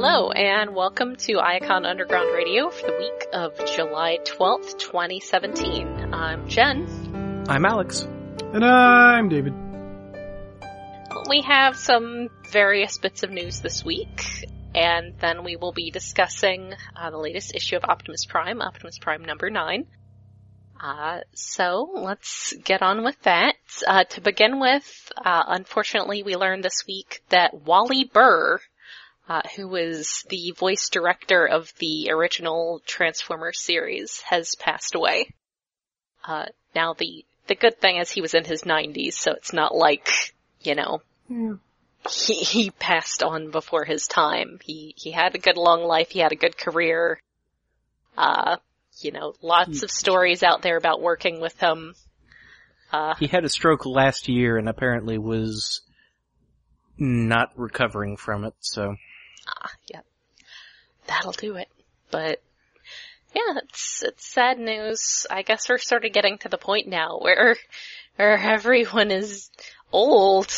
Hello, and welcome to Icon Underground Radio for the week of July 12th, 2017. I'm Jen. I'm Alex. And I'm David. We have some various bits of news this week, and then we will be discussing uh, the latest issue of Optimus Prime, Optimus Prime number 9. Uh, so let's get on with that. Uh, to begin with, uh, unfortunately we learned this week that Wally Burr, uh, who was the voice director of the original Transformers series, has passed away. Uh, now the, the good thing is he was in his 90s, so it's not like, you know, Yeah. he, he passed on before his time. He, he had a good long life, he had a good career. Uh, you know, lots of stories out there about working with him. Uh, He had a stroke last year and apparently was not recovering from it, so. Ah, yeah. That'll do it. But, yeah, it's, it's sad news. I guess we're sort of getting to the point now where, where everyone is old.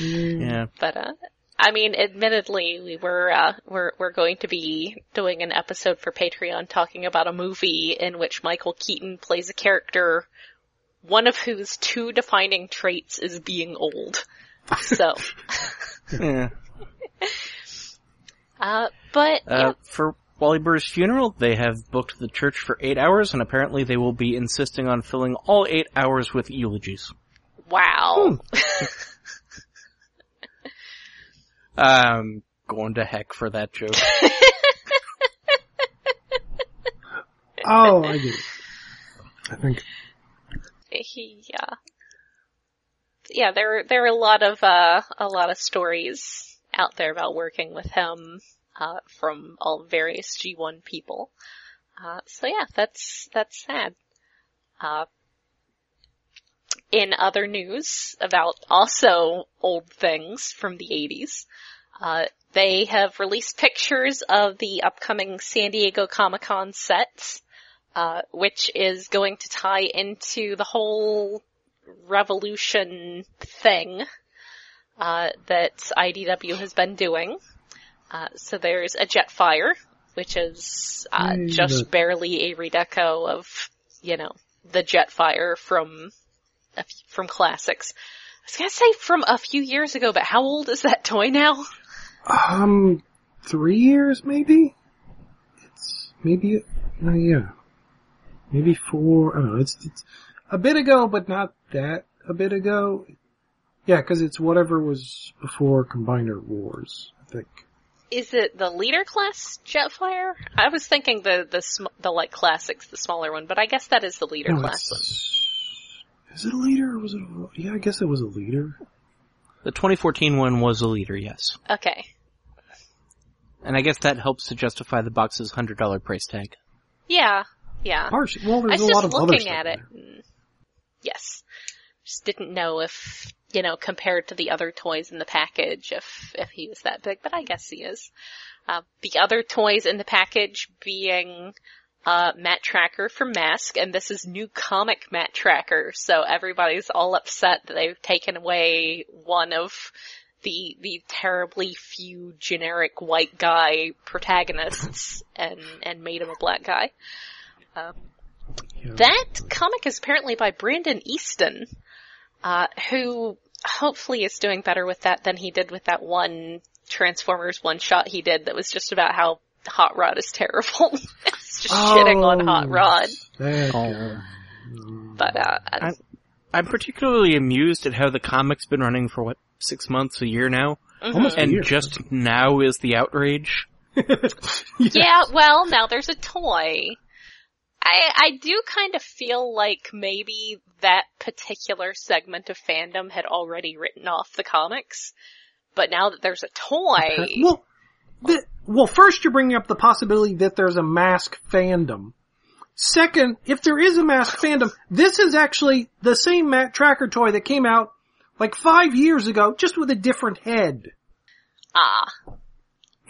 Yeah. But uh I mean, admittedly, we were uh we're we're going to be doing an episode for Patreon talking about a movie in which Michael Keaton plays a character one of whose two defining traits is being old. So, Yeah. uh but yeah, Uh, for Wally Burr's funeral, they have booked the church for eight hours and apparently they will be insisting on filling all eight hours with eulogies. wow. Um, going to heck for that joke. Oh, I get it. I think. he yeah. Yeah, there there are a lot of uh a lot of stories out there about working with him uh from all various G1 people. Uh so yeah, that's that's sad. Uh in other news about also old things from the 80s, uh, they have released pictures of the upcoming San Diego Comic Con sets uh, which is going to tie into the whole revolution thing uh, that IDW has been doing. Uh, so there's a Jetfire, which is uh, Yay, just barely a redeco of, you know, the Jetfire from from classics. I was gonna say from a few years ago, but how old is that toy now? Um, three years maybe? It's maybe, uh, yeah. Maybe four, I don't know, it's, it's a bit ago, but not that a bit ago. Yeah, cause it's whatever was before Combiner Wars, I think. Is it the leader class Jetfire? I was thinking the the sm- the like classics, the smaller one, but I guess that is the leader No, class one. is it a leader or was it a, yeah, I guess it was a leader. The 2014 one was a leader, yes. Okay. And I guess that helps to justify the box's $100 price tag. Yeah. Yeah. Partially, well, I there's was a lot just of other looking stuff at it. there. Mm. Yes. Just didn't know if, you know, compared to the other toys in the package, if, if he was that big, but I guess he is. Uh, the other toys in the package being, uh, Matt Tracker from Mask, and this is new comic Matt Tracker, so everybody's all upset that they've taken away one of the, the terribly few generic white guy protagonists and, and made him a black guy. Um, Yeah. that comic is apparently by Brandon Easton, uh, who hopefully is doing better with that than he did with that one Transformers one shot he did that was just about how Hot Rod is terrible. it's just shitting on Hot Oh, Rod. Oh. But, uh, I- I'm particularly amused at how the comic's been running for what, six months, a year now? mhm. Almost a And year. just now is the outrage? Yeah, well, now there's a toy. I, I do kind of feel like maybe that particular segment of fandom had already written off the comics, but now that there's a toy, Well, the, well, first you're bringing up the possibility that there's a mask fandom. Second, if there is a mask fandom, this is actually the same Matt Tracker toy that came out like five years ago, just with a different head. ah,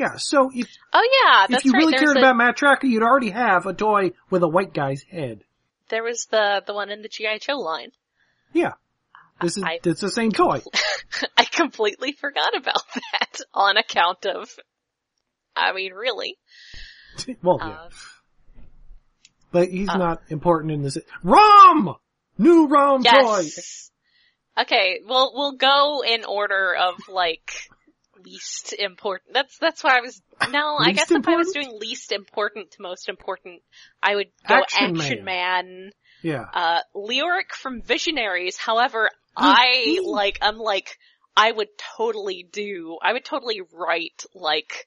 Yeah, so if, oh yeah, that's if you right. really there's cared a- about Matt Tracker, you'd already have a toy with a white guy's head. There was the the one in the GI Joe line. Yeah. This is I- it's the same toy. I completely forgot about that on account of, I mean, really. well, yeah. Uh, But he's uh, not important in this. Rom! New Rom toy! yes. Okay, well, we'll go in order of like least important. That's that's why I was. No, I Least guess if I was doing least important to most important, I would go Action Action, Man. Man. Yeah. Uh, Leoric from Visionaries. However, I like. I'm like. I would totally do. I would totally write like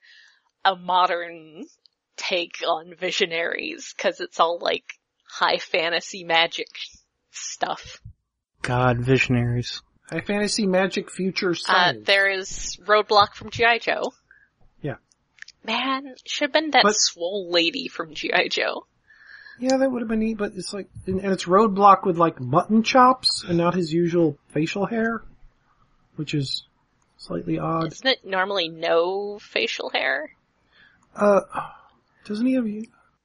a modern take on Visionaries because it's all like high fantasy magic stuff. God, visionaries. High fantasy magic future Uh, there is Roadblock from G.I. Joe. Yeah. Man, should have been that But- swole lady from G.I. Joe. Yeah, that would have been neat, but it's like, and and it's roadblock with like mutton chops and not his usual facial hair, which is slightly odd. Isn't it normally no facial hair? Uh, doesn't he have you?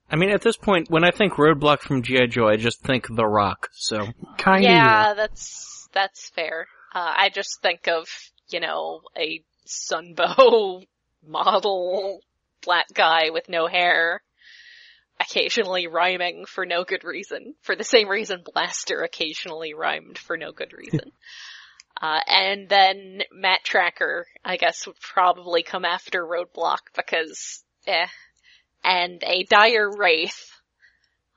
I mean, at this point, when I think Roadblock from G.I. Joe, I just think The Rock, so. Kinda. Yeah, that's, that's fair. Uh, I just think of, you know, a Sunbow model black guy with no hair, occasionally rhyming for no good reason, for the same reason Blaster occasionally rhymed for no good reason. uh, and then Matt Tracker, I guess, would probably come after Roadblock because, eh. And a Dire Wraith,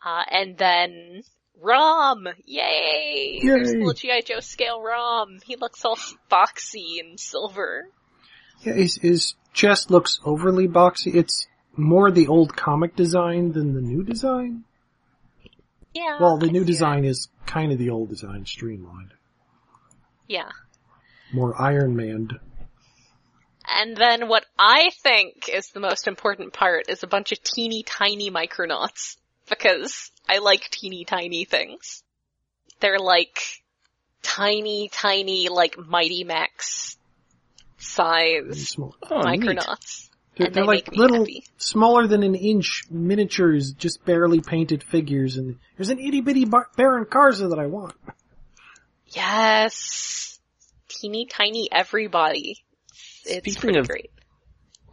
uh, and then Rom! Yay! There's Yay. little G.I. Joe scale Rom. He looks all boxy and silver. Yeah, his, his chest looks overly boxy. It's more the old comic design than the new design. Yeah. Well, the I new design is kind of the old design, streamlined. Yeah. More Iron Man. And then what I think is the most important part is a bunch of teeny tiny micronauts. Because I like teeny tiny things. They're like tiny, tiny, like Mighty Max size Small. Oh, neat. They're, And they're they like make me little, happy. smaller than an inch miniatures, just barely painted figures, and there's an itty bitty bar- Baron Karza that I want. Yes! Teeny tiny everybody. It's Speaking pretty of- great.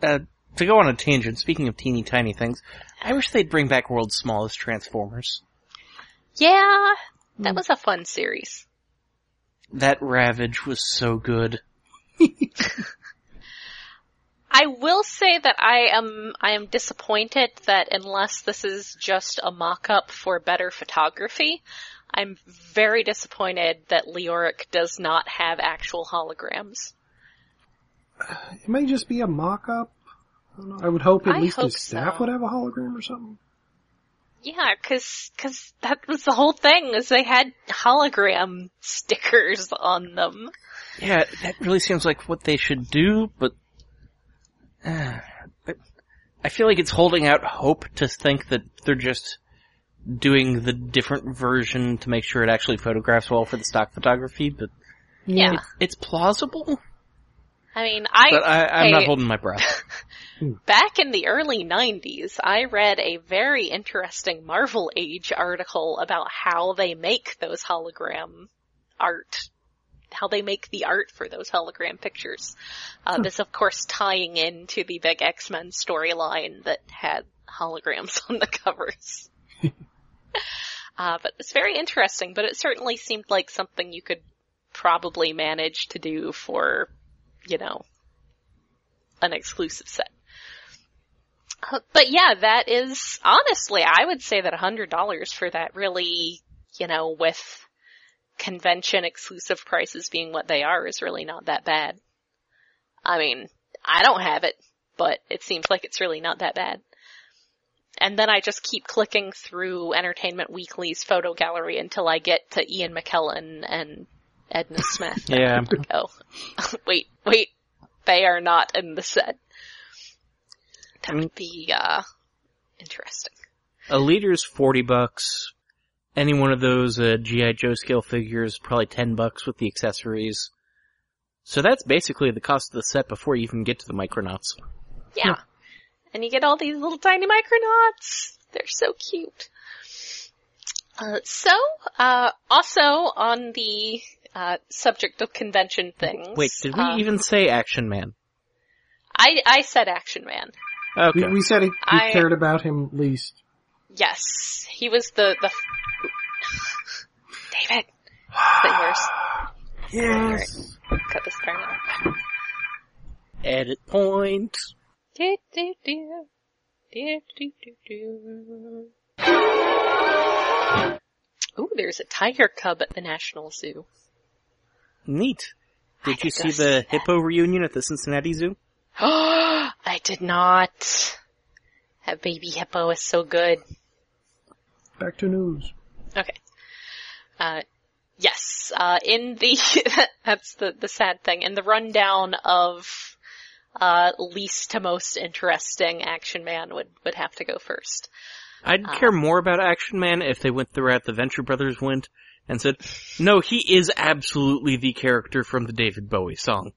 Uh, to go on a tangent, speaking of teeny tiny things, I wish they'd bring back World's Smallest Transformers. Yeah, that Hmm. was a fun series. That Ravage was so good. I will say that I am I am disappointed that unless this is just a mock-up for better photography, I'm very disappointed that Leoric does not have actual holograms. It may just be a mock-up. I, don't know. I would hope at I least hope his staff so. would have a hologram or something. Yeah, cause, cause that was the whole thing, is they had hologram stickers on them. Yeah, that really seems like what they should do, but, uh, but I feel like it's holding out hope to think that they're just doing the different version to make sure it actually photographs well for the stock photography, but Yeah. it, it's plausible, I mean, I, but I, I'm not holding my breath. Back in the early 90s, I read a very interesting Marvel Age article about how they make those hologram art. How they make the art for those hologram pictures. Uh, this of course tying into the big X-Men storyline that had holograms on the covers. uh, but it's very interesting, but it certainly seemed like something you could probably manage to do for, you know, an exclusive set. Uh, But yeah, that is honestly, I would say that a hundred dollars for that really, you know, with convention exclusive prices being what they are is really not that bad. I mean, I don't have it, but it seems like it's really not that bad. And then I just keep clicking through Entertainment Weekly's photo gallery until I get to Ian McKellen and Edna Smith. Yeah. Oh, wait, wait, they are not in the set. That would be, uh, interesting. A leader's 40 bucks. Any one of those uh, G.I. Joe scale figures, probably 10 bucks with the accessories. So that's basically the cost of the set before you even get to the Micronauts. Yeah. And you get all these little tiny micronauts. They're so cute. Uh, so, uh, also on the uh, subject of convention things. Wait, did we uh, even say Action Man? I I said Action Man. Okay. We, we said he, he I- cared about him least. Yes, he was the the. David, is it yours? Yes. Cut this part out. Edit point. Do, do, do. Do, do, do, do. Ooh, there's a tiger cub at the National Zoo. Neat. Did I you could see the see that. hippo reunion at the Cincinnati Zoo? I did not. That baby hippo is so good. Back to news. Okay. Uh, yes, uh, in the, that's the, the sad thing, in the rundown of, uh, least to most interesting Action Man would, would have to go first. I'd Uh, care more about Action Man if they went the route the Venture Brothers went and said, no, he is absolutely the character from the David Bowie song.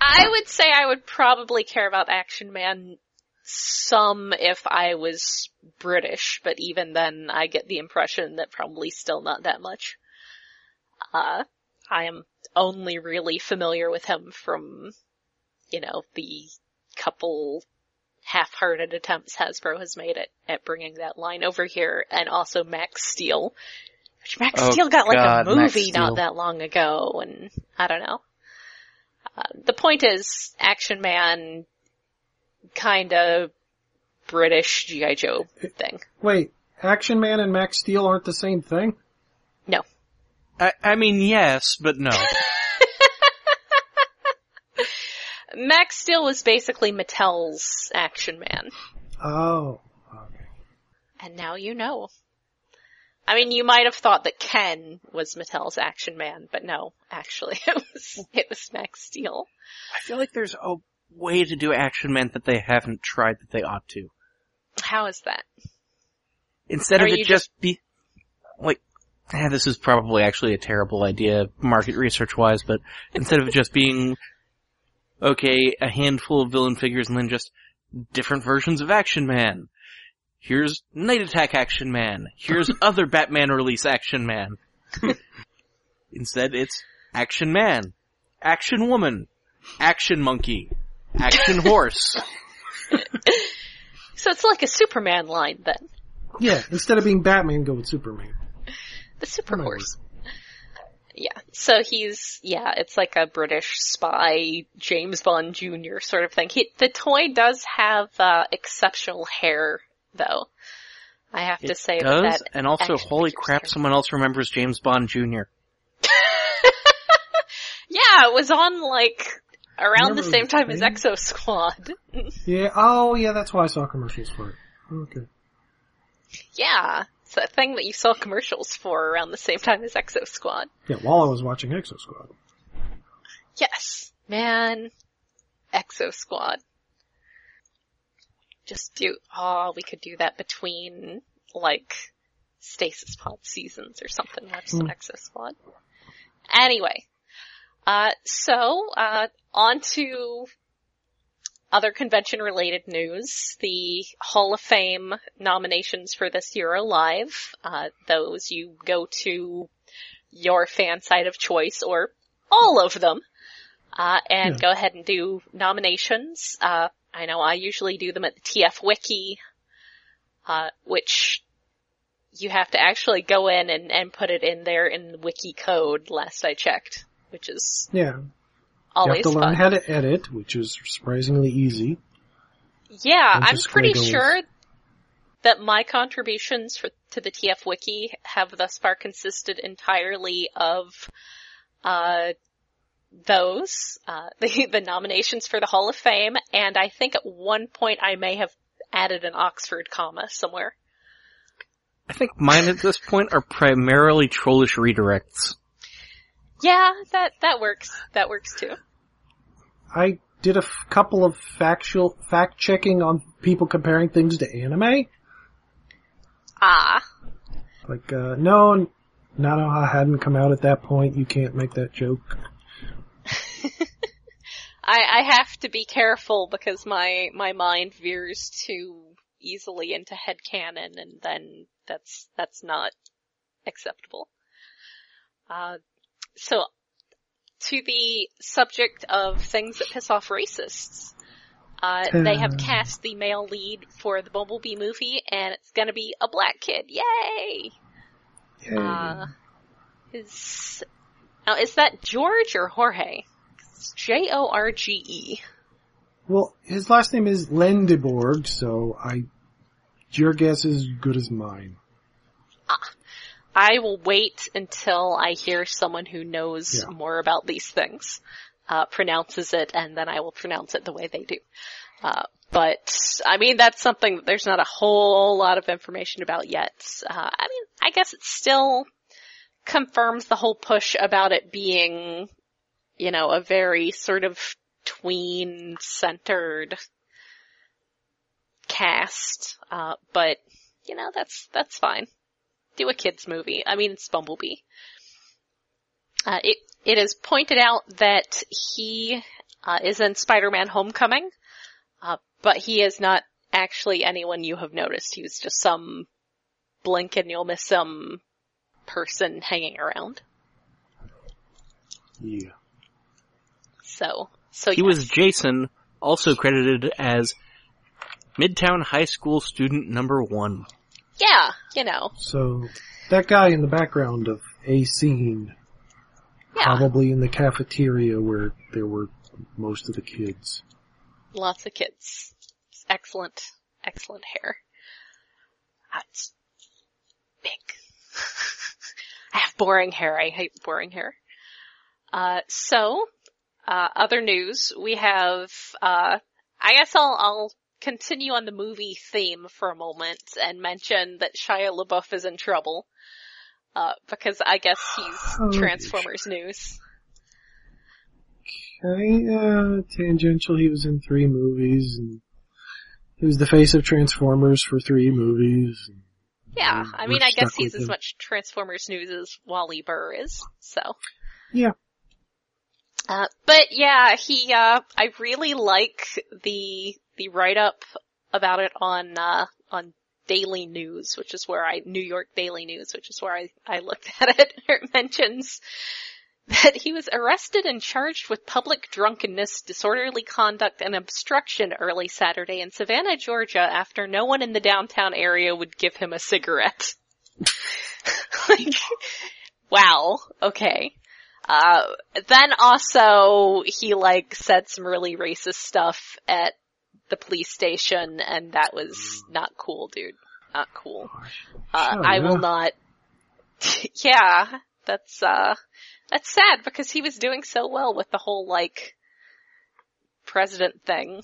I would say I would probably care about Action Man some if I was British, but even then I get the impression that probably still not that much. Uh, I am only really familiar with him from, you know, the couple half-hearted attempts Hasbro has made at, at bringing that line over here, and also Max Steel. Which Max Oh, Steel got like God, a movie not that long ago, and I don't know. Uh, the point is, Action Man, kinda British G.I. Joe thing. Wait, Action Man and Max Steel aren't the same thing? No. I, I mean, yes, but no. Max Steel was basically Mattel's Action Man. Oh. Okay. And now you know. I mean, you might have thought that Ken was Mattel's Action Man, but no, actually, it was, it was Max Steel. I feel like there's a way to do Action Man that they haven't tried that they ought to. How is that? Instead Are of it just be, like, eh, this is probably actually a terrible idea, market research wise, but instead of it just being, okay, a handful of villain figures and then just different versions of Action Man. Here's Night Attack Action Man. Here's other Batman release Action Man. Instead, it's Action Man, Action Woman, Action Monkey, Action Horse. So it's like a Superman line then. Yeah, instead of being Batman, go with Superman. The Super Horse. Yeah, so he's, yeah, it's like a British spy, James Bond Jr. sort of thing. He, the toy does have, uh, exceptional hair, though. I have to It say does, that. and also, holy crap, hair. someone else remembers James Bond Jr. Yeah, it was on like, around the same the time as thing? Exo Squad. Yeah, oh yeah, that's why I saw commercials for it. Okay. yeah, it's that thing that you saw commercials for around the same time as Exo Squad. Yeah, while I was watching Exo Squad. Yes, man. Exo Squad. Just do, oh, we could do that between, like, Stasis Pod seasons or something. Watch some Hmm. Exo Squad. Anyway. Uh, so, uh, on to other convention related news. The Hall of Fame nominations for this year are live. Uh, those you go to your fan site of choice or all of them uh, and Yeah. go ahead and do nominations. Uh, I know I usually do them at the TF Wiki, uh, which you have to actually go in and, and put it in there in the wiki code last I checked, which is Yeah. You have to learn how to edit, which is surprisingly easy. yeah, and I'm pretty squiggles. sure that my contributions for, to the TF Wiki have thus far consisted entirely of, uh, those, uh, the, the nominations for the Hall of Fame, and I think at one point I may have added an Oxford comma somewhere. I think mine at this point are primarily trollish redirects. Yeah, that, that works. That works too. I did a f- couple of factual fact checking on people comparing things to anime. Ah. Like, uh, no, Nanoha hadn't come out at that point. You can't make that joke. I, I have to be careful because my, my mind veers too easily into headcanon and then that's, that's not acceptable. Uh, so, to the subject of things that piss off racists, uh, they have cast the male lead for the Bumblebee movie, and it's gonna be a black kid. Yay! Yay. Uh, is now is that George or Jorge? J O R G E. well, his last name is Lendeborg, so I, your guess is as good as mine. I will wait until I hear someone who knows Yeah. more about these things uh, pronounces it, and then I will pronounce it the way they do. Uh, but I mean, that's something that there's not a whole lot of information about yet. Uh, I mean, I guess it still confirms the whole push about it being, you know, a very sort of tween-centered cast. Uh, but you know, that's that's fine do a kids movie. I mean, it's Bumblebee. Uh, it it is pointed out that he uh, is in Spider-Man: Homecoming, uh, but he is not actually anyone you have noticed. He was just some blink and you'll miss him person hanging around. Yeah. So, so He was Jason, also credited as Midtown High School student number one. Yeah, you know, So, that guy in the background of a scene, yeah, probably in the cafeteria where there were most of the kids. lots of kids. Excellent, excellent hair. That's big. I have boring hair. I hate boring hair. Uh, so, uh, other news. We have, uh, I guess I'll, I'll continue on the movie theme for a moment and mention that Shia LaBeouf is in trouble. Uh, because I guess he's Oh, Transformers news. Okay, uh, tangential, he was in three movies, and he was the face of Transformers for three movies. Yeah, I mean, I guess he's as him. much Transformers news as Wally Burr is, so. Yeah. Uh, but yeah, he, uh, I really like the, the write-up about it on, uh, on Daily News, which is where I, New York Daily News, which is where I, I looked at it. It mentions that he was arrested and charged with public drunkenness, disorderly conduct, and obstruction early Saturday in Savannah, Georgia after no one in the downtown area would give him a cigarette. like, wow, okay. Uh, then also, he like said some really racist stuff at the police station and that was not cool, dude. Not cool. Uh, I will not, yeah, that's, uh, that's sad because he was doing so well with the whole like, president thing.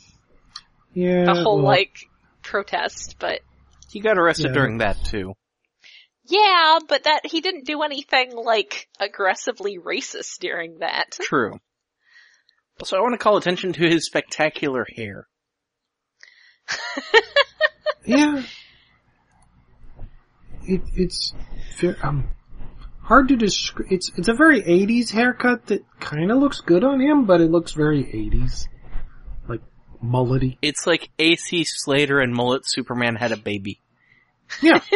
Yeah. The whole well, like, protest, but He got arrested Yeah. during that too. yeah, but that, he didn't do anything like aggressively racist during that. True. So I want to call attention to his spectacular hair. Yeah. It, it's fair, um, hard to describe. It's it's a very '80s haircut that kind of looks good on him, but it looks very '80s, like mullety. It's like AC Slater and Mullet Superman had a baby. Yeah.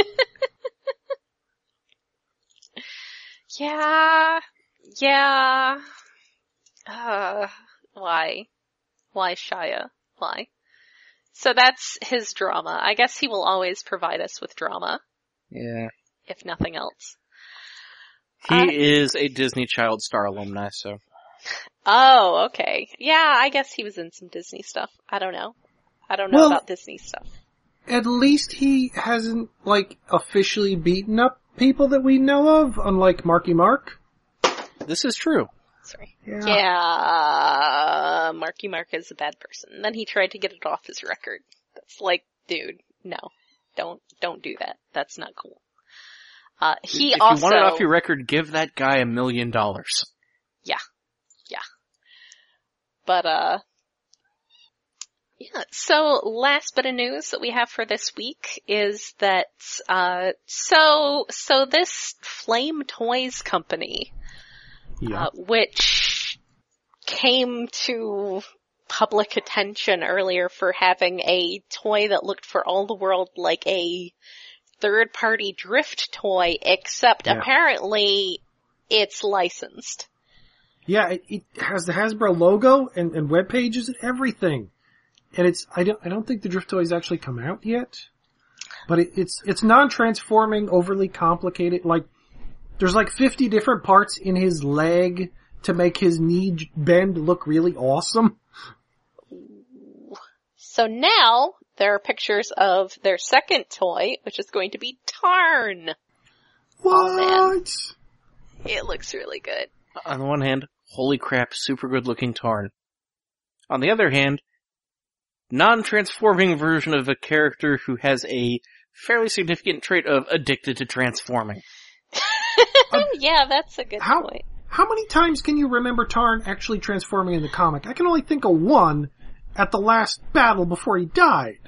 Yeah, yeah. Uh, why? Why Shia? Why? So that's his drama. I guess he will always provide us with drama, Yeah. if nothing else. He Uh, is a Disney Child Star alumni, so. Oh, okay. Yeah, I guess he was in some Disney stuff. I don't know. I don't know Well- about Disney stuff. At least he hasn't like officially beaten up people that we know of, unlike Marky Mark. This is true. Sorry. Yeah. Yeah, Marky Mark is a bad person. Then he tried to get it off his record. That's like, dude, no. Don't, don't do that. That's not cool. Uh, he if also, you want it off your record, give that guy a million dollars. Yeah. Yeah. But uh, yeah, so last bit of news that we have for this week is that, uh, so, so this Flame Toys company, Yeah. uh, which came to public attention earlier for having a toy that looked for all the world like a third party drift toy, except Yeah. apparently it's licensed. Yeah, it, it has the Hasbro logo and, and web pages and everything. And it's, I don't, I don't think the Drift Toys actually come out yet. But it, it's, it's non-transforming, overly complicated, like, there's like 50 different parts in his leg to make his knee bend look really awesome. So now there are pictures of their second toy, which is going to be Tarn. Oh, What? It looks really good. On the one hand, holy crap, super good looking Tarn. On the other hand, non-transforming version of a character who has a fairly significant trait of addicted to transforming. yeah, that's a good How- point. How many times can you remember Tarn actually transforming in the comic? I can only think of one at the last battle before he died.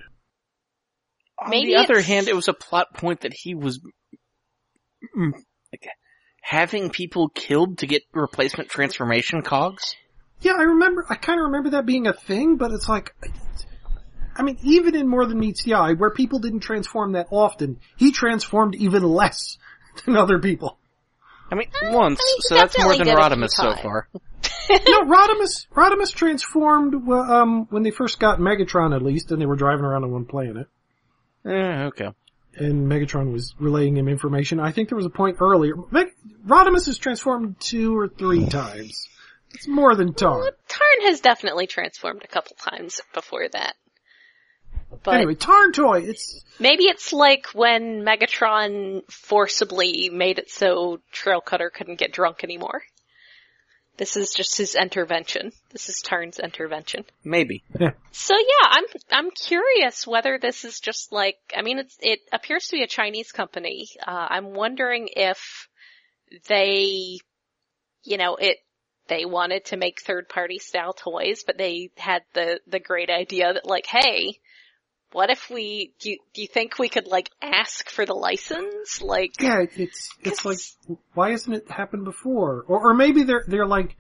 On Maybe the other hand, it was a plot point that he was mm, like, having people killed to get replacement transformation cogs. Yeah, I remember, I kind of remember that being a thing, but it's like, I mean, even in More Than Meets the Eye, where people didn't transform that often, he transformed even less than other people. I mean, Uh, once, I mean, so that's more than did a few Rodimus so far. no, Rodimus, Rodimus transformed, um, when they first got Megatron at least, and they were driving around on one planet. Eh, okay. and Megatron was relaying him information. I think there was a point earlier. Meg- Rodimus has transformed two or three times. It's more than Tarn. Well, Tarn has definitely transformed a couple times before that. But Anyway, Tarn Toy, it's, maybe it's like when Megatron forcibly made it so Trailcutter couldn't get drunk anymore. This is just his intervention. This is Tarn's intervention. Maybe. So yeah, I'm I'm curious whether this is just like I mean it's it appears to be a Chinese company. Uh, I'm wondering if they, you know, it they wanted to make third party style toys, but they had the the great idea that like, hey, what if we do you, do you think we could like ask for the license? Like, yeah, it- it's, it's like, why hasn't it happened before? Or, or maybe they're, they're like,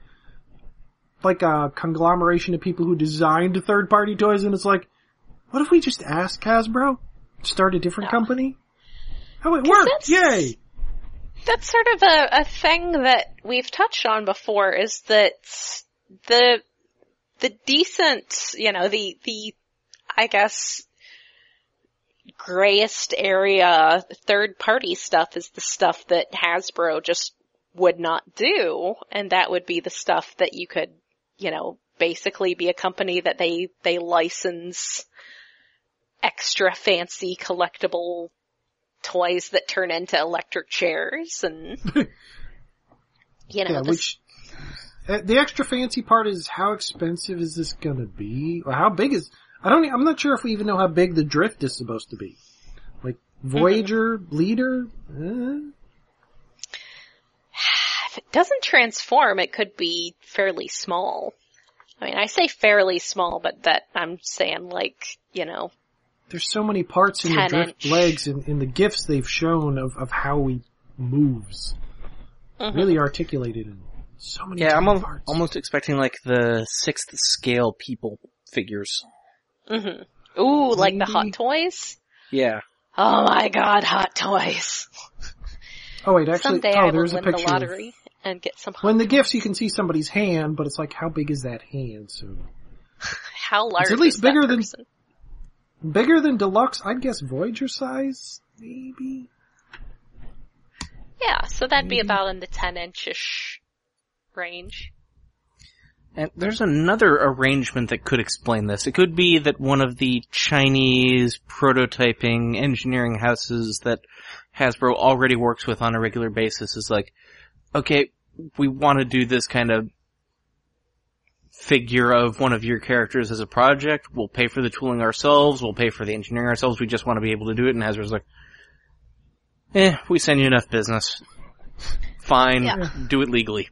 like a conglomeration of people who designed third party toys and it's like, what if we just ask Hasbro? Start a different No. company? Oh, it worked! that's- Yay! that's sort of a, a thing that we've touched on before is that the the decent, you know, the the I guess grayest area third party stuff is the stuff that Hasbro just would not do and that would be the stuff that you could, you know, basically be a company that they they license extra fancy collectible toys that turn into electric chairs and you know yeah, this- which uh, the extra fancy part is how expensive is this gonna be, or how big is? I don't. I'm not sure if we even know how big the drift is supposed to be. Like Voyager, Leader. Uh, if it doesn't transform it could be fairly small. I mean I say fairly small but that I'm saying like, you know, there's so many parts in the drift inch. legs and in the GIFs they've shown of of how he moves, mhm. really articulated in so many. Yeah, I'm al- parts. almost expecting like the sixth scale people figures. Mhm. Ooh, like the hot toys? Yeah. Oh my god, hot toys. Oh wait, actually, Someday oh, I will there's a win the picture. of- lottery and get some hot when the GIFs, you can see somebody's hand, but it's like, how big is that hand? So How large It's at least is that bigger than- bigger than deluxe, I'd guess Voyager size, maybe. Yeah, so that'd be about in the 10 inch-ish range. And there's another arrangement that could explain this. It could be that one of the Chinese prototyping engineering houses that Hasbro already works with on a regular basis is like, okay, we want to do this kind of figure of one of your characters as a project. We'll pay for the tooling ourselves. We'll pay for the engineering ourselves. We just want to be able to do it. And Hasbro's like, eh, we send you enough business. Fine. Yeah. Do it legally.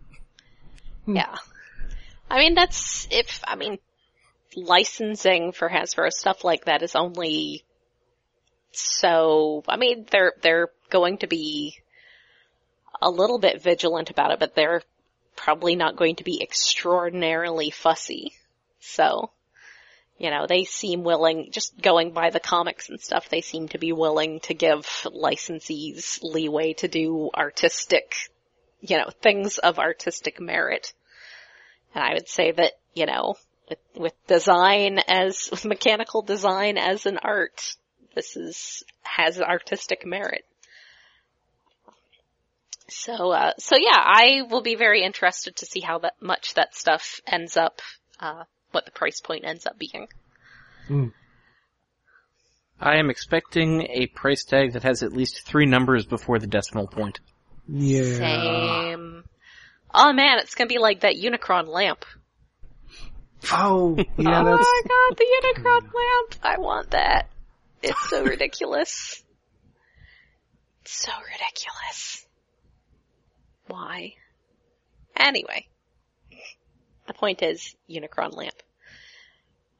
Yeah. I mean, that's, if, I mean, licensing for Hasbro stuff like that is only so, I mean, they're, they're going to be a little bit vigilant about it, but they're probably not going to be extraordinarily fussy. So, you know, they seem willing, just going by the comics and stuff, they seem to be willing to give licensees leeway to do artistic you know, things of artistic merit. And I would say that, you know, with, with design as, with mechanical design as an art, this is, has artistic merit. So, uh, so yeah, I will be very interested to see how that much that stuff ends up, uh, what the price point ends up being. Mm. I am expecting a price tag that has at least three numbers before the decimal point. Yeah. Same. Oh man, it's gonna be like that Unicron lamp. Oh, yeah, oh my god, the Unicron lamp! I want that. It's so ridiculous. It's so ridiculous. Why? Anyway. The point is, Unicron lamp.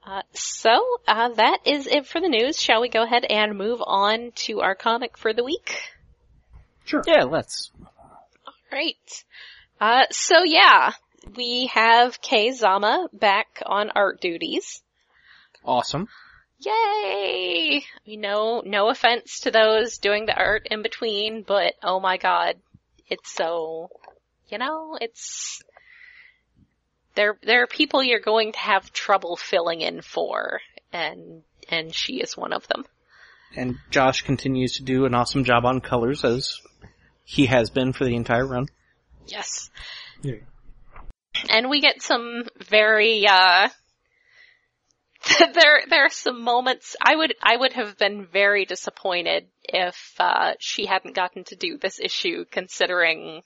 Uh, so, uh, that is it for the news. Shall we go ahead and move on to our comic for the week? sure. Yeah, let's. Right. Uh, so yeah, we have Kei Zama back on art duties. Awesome. Yay! Mean, no, no offense to those doing the art in between, but oh my god, it's so, you know, it's, there, there are people you're going to have trouble filling in for, and, and she is one of them. And Josh continues to do an awesome job on colors as he has been for the entire run. Yes. Yeah. and we get some very uh there there are some moments I would I would have been very disappointed if uh she hadn't gotten to do this issue considering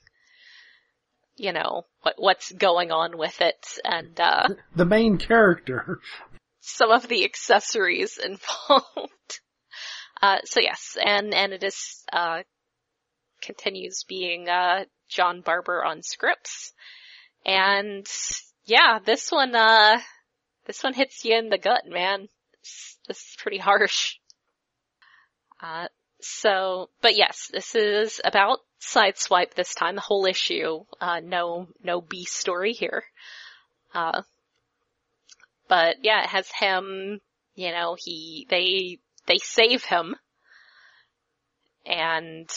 you know what what's going on with it and uh The main character. some of the accessories involved. Uh so yes, and and it is uh continues being uh John Barber on scripts. And yeah, this one, uh, this one hits you in the gut, man. This, is pretty harsh. Uh, so, but yes, this is about Sideswipe this time, the whole issue. Uh, no, no B story here. Uh, but yeah, it has him, you know, he, they, they save him. And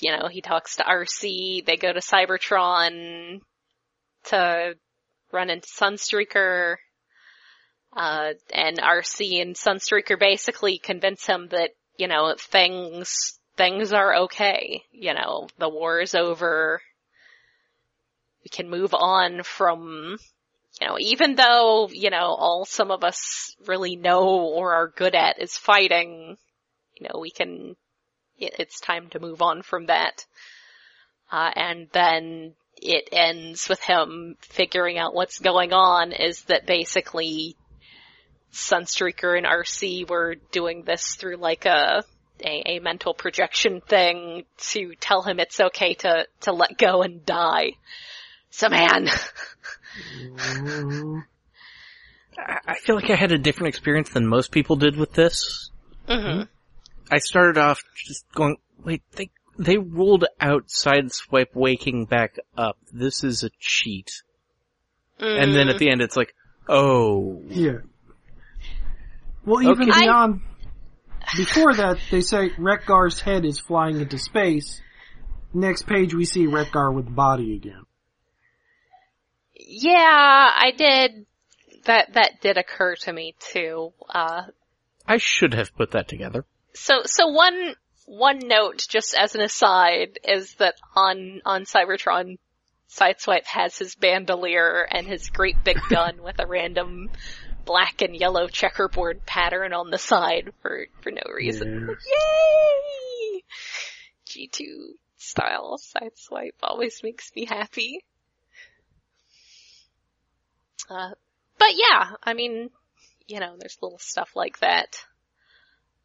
you know, he talks to RC, they go to Cybertron to run into Sunstreaker, uh, and RC and Sunstreaker basically convince him that, you know, things, things are okay. You know, the war is over. We can move on from, you know, even though, you know, all some of us really know or are good at is fighting, you know, we can it's time to move on from that. Uh, and then it ends with him figuring out what's going on is that basically Sunstreaker and RC were doing this through like a, a, a mental projection thing to tell him it's okay to, to let go and die. So man. Mm, I feel like I had a different experience than most people did with this. hmm I started off just going, wait, they, they ruled out Sideswipe waking back up. This is a cheat. And then at the end it's like, oh. yeah. Well, even Okay. beyond, before that, they say Rekgar's head is flying into space. Next page, we see Rekgar with body again. Yeah, I did. That that did occur to me too. Uh, I should have put that together. So so one one note, just as an aside, is that on on Cybertron, Sideswipe has his bandolier and his great big gun with a random black and yellow checkerboard pattern on the side for for no reason. Yay! G two style Sideswipe always makes me happy. Uh, but yeah, I mean, you know, there's little stuff like that.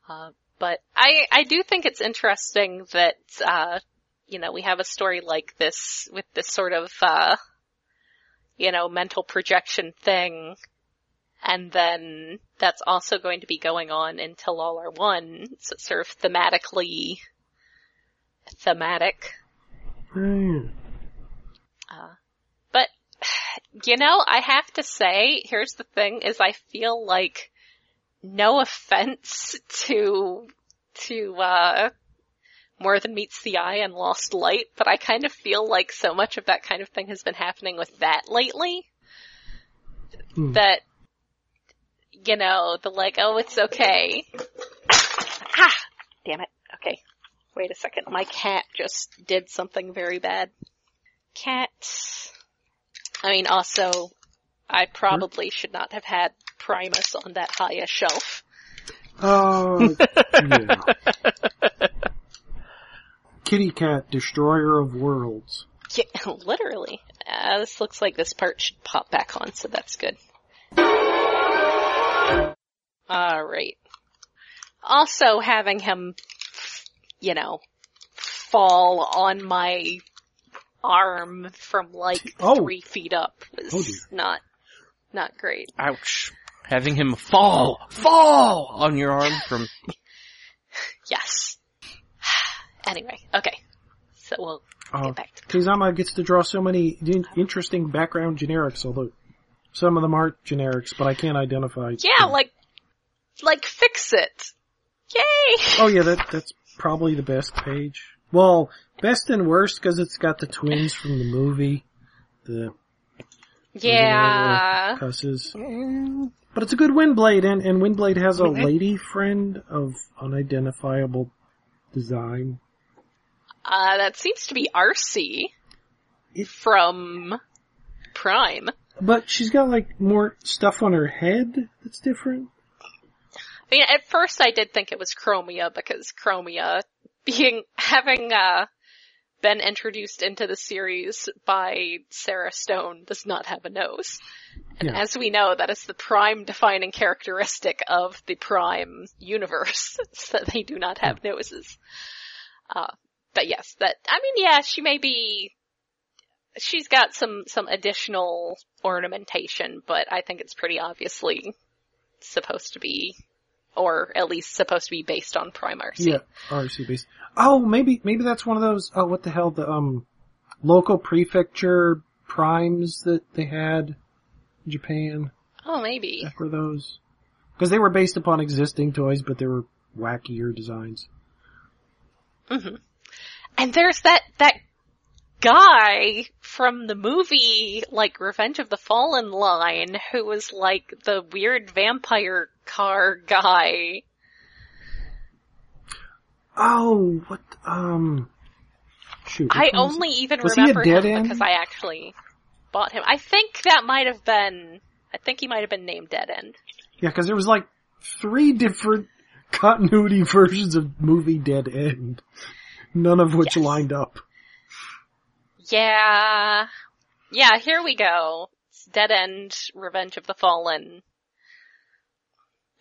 Uh, but I, I do think it's interesting that, uh, you know, we have a story like this with this sort of, uh, you know, mental projection thing. And then that's also going to be going on until all are one. So sort of thematically thematic. Hmm. Uh, but, you know, I have to say, here's the thing, is I feel like, no offense to, to, uh, More Than Meets the Eye and Lost Light, but I kind of feel like so much of that kind of thing has been happening with that lately. Hmm. That, you know, the like, oh, it's okay. ah! Damn it. Okay. Wait a second. My cat just did something very bad. Cat. I mean, also, I probably should not have had Primus on that higher a shelf. Uh, yeah. Kitty Cat, Destroyer of Worlds. Yeah, literally. Uh, this looks like this part should pop back on, so that's good. Alright. Also having him, you know, fall on my arm from like Oh. three feet up was Oh, not, not great. Ouch. Having him fall, fall on your arm from, Yes. anyway, okay. So we'll Uh, get back to Kei Zama gets to draw so many interesting background generics, although some of them aren't generics, but I can't identify. Yeah, like, like fix it. Yay! Oh yeah, that that's probably the best page. Well, best and worst because it's got the twins from the movie, the Yeah. cusses. But it's a good Windblade, and and Windblade has a lady friend of unidentifiable design. Uh, that seems to be Arcee It- from Prime. But she's got like more stuff on her head that's different. I mean, at first I did think it was Chromia because Chromia being, having, uh, been introduced into the series by Sarah Stone does not have a nose. And Yeah. as we know, that is the prime defining characteristic of the prime universe, that they do not have noses. Uh, but yes, that, I mean, yeah, she may be, she's got some, some additional ornamentation, but I think it's pretty obviously supposed to be, or at least supposed to be based on Prime Arcee. Yeah, Arcee based. Oh, maybe maybe that's one of those. Oh, what the hell? The um, local prefecture primes that they had in Japan. Oh, maybe. Were those? Because they were based upon existing toys, but they were wackier designs. hmm And there's that, that guy from the movie, like Revenge of the Fallen line, who was like the weird vampire car guy. Oh, what? Um, shoot. I only even was remember dead him end? because I actually bought him. I think that might have been, I think he might have been named Dead End. Yeah, because there was like three different continuity versions of movie Dead End, none of which Yes. lined up. Yeah. Yeah, here we go. It's Dead End, Revenge of the Fallen.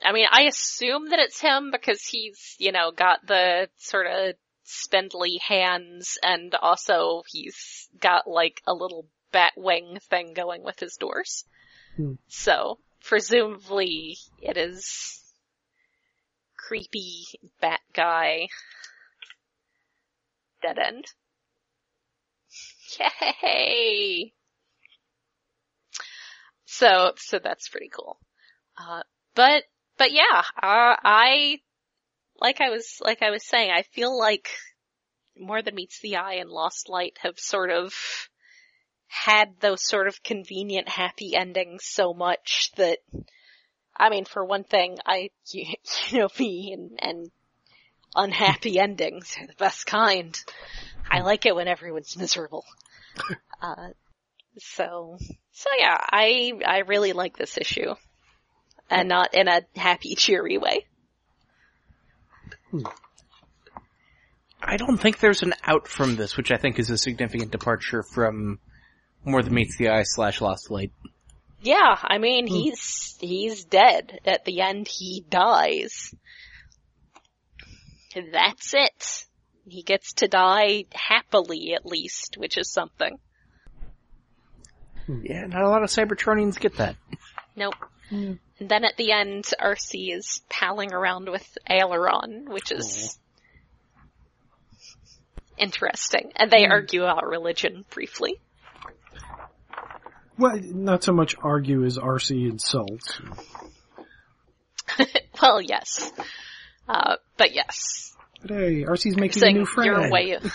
I mean, I assume that it's him because he's, you know, got the sort of spindly hands and also he's got like a little bat wing thing going with his doors. Hmm. So, presumably it is creepy bat guy. Dead End. Yay! So, so that's pretty cool. Uh, but, but yeah, uh, I, like I was, like I was saying, I feel like More Than Meets the Eye and Lost Light have sort of had those sort of convenient happy endings so much that, I mean, for one thing, I, you, you know me and, and unhappy endings are the best kind. I like it when everyone's miserable. Uh, so, so yeah, I, I really like this issue. And not in a happy, cheery way. I don't think there's an out from this, which I think is a significant departure from More Than Meets the Eye slash Lost Light. Yeah, I mean, he's, he's dead. At the end, he dies. That's it. He gets to die happily, at least, which is something. Yeah, not a lot of Cybertronians get that. Nope. And then at the end, Arcee is palling around with Aileron, which is interesting. And they argue about religion briefly. Well, not so much argue as Arcee insults. well, yes. Uh, but yes. But hey, Arcee's making a new friend. your way of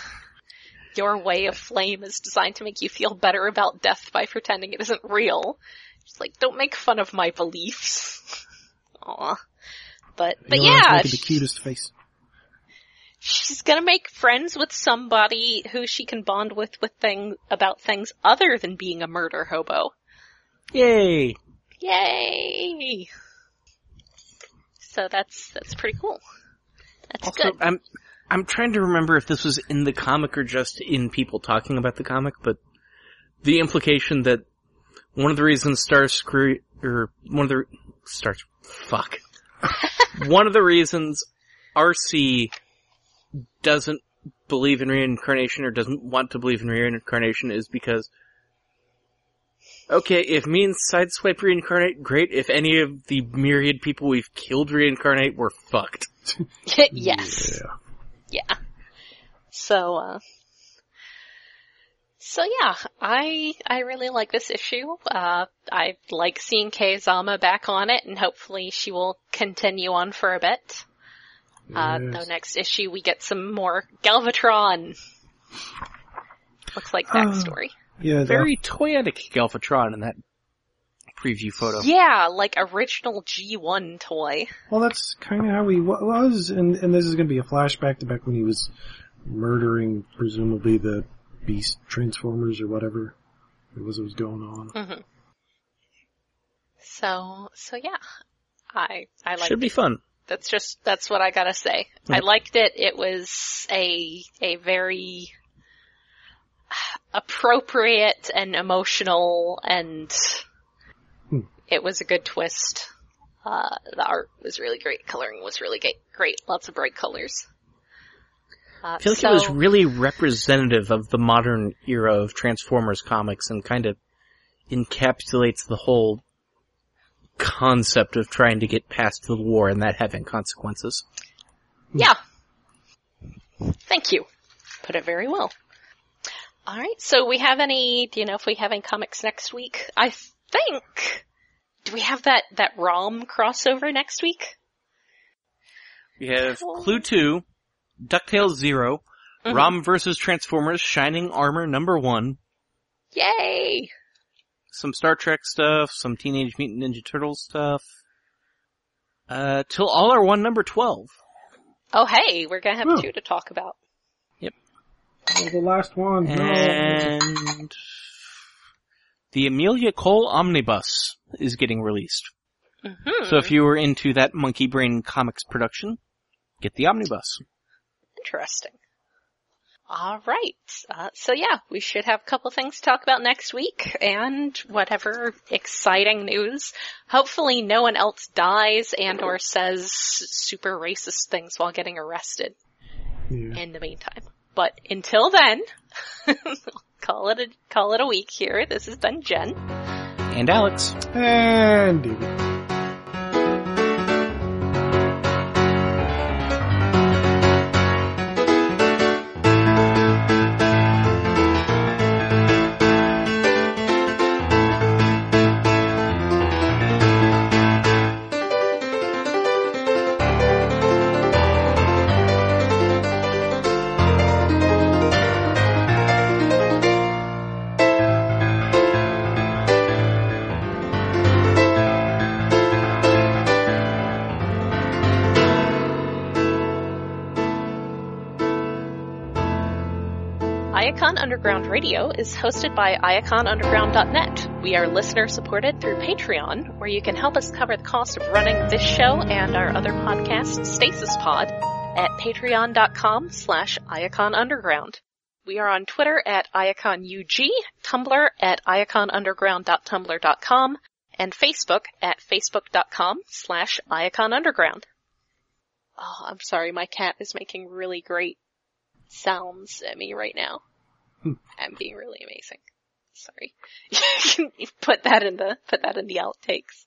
your way of flame is designed to make you feel better about death by pretending it isn't real. Just like don't make fun of my beliefs. Aw. But but Aileron's yeah, making the cutest face. she's gonna make friends with somebody who she can bond with with things about things other than being a murder hobo. Yay! Yay! So that's that's pretty cool. That's Also, good. I'm I'm trying to remember if this was in the comic or just in people talking about the comic, but the implication that one of the reasons Starscream or one of the stars fuck one of the reasons Arcee doesn't believe in reincarnation or doesn't want to believe in reincarnation is because okay, if me and Sideswipe reincarnate, great. If any of the myriad people we've killed reincarnate, we're fucked. yes. Yeah. Yeah. So, uh, so yeah, I, I really like this issue. Uh, I like seeing Kei-Zama back on it and hopefully she will continue on for a bit. Uh, Yes. though next issue we get some more Galvatron. Looks like Oh. backstory. Yeah, Very toyetic Galvatron in that preview photo. Yeah, like original G1 toy. Well, that's kind of how he was, and and this is going to be a flashback to back when he was murdering, presumably the Beast Transformers or whatever it was that was going on. hmm So, so yeah, I, I like It Should be fun. That's just that's what I gotta say. I liked it. It was a a very appropriate and emotional, and Hmm. it was a good twist. Uh, the art was really great. Coloring was really great. Great, lots of bright colors. Uh, I feel like so, it was really representative of the modern era of Transformers comics and kind of encapsulates the whole concept of trying to get past the war and that having consequences. yeah. Thank you. Put it very well. All right. So we have any? Do you know if we have any comics next week? I think. Do we have that that ROM crossover next week? We have Clue 2, DuckTales 0, Mhm. Rom versus Transformers Shining Armor number 1, Yay! some Star Trek stuff, some Teenage Mutant Ninja Turtles stuff, uh, till all are one number 12. Oh hey, we're gonna have Oh. two to talk about. Oh, the last one. No. And the Amelia Cole Omnibus is getting released. hmm So if you were into that Monkey Brain Comics production, get the Omnibus. Interesting. All right. Uh, so yeah, we should have a couple things to talk about next week and whatever exciting news. Hopefully no one else dies and or says super racist things while getting arrested Yeah. in the meantime. But until then, call it a, call it a week here. This has been Jen. And Alex. And David. Underground Radio is hosted by iaconunderground.net. We are listener supported through Patreon, where you can help us cover the cost of running this show and our other podcast, Stasis Pod, at patreon.com slash iaconunderground. We are on Twitter at iaconug, Tumblr at iaconunderground.tumblr.com, and Facebook at facebook.com slash iaconunderground. Oh, I'm sorry, my cat is making really great sounds at me right now. I'm being really amazing. Sorry. put that in the put that in the outtakes.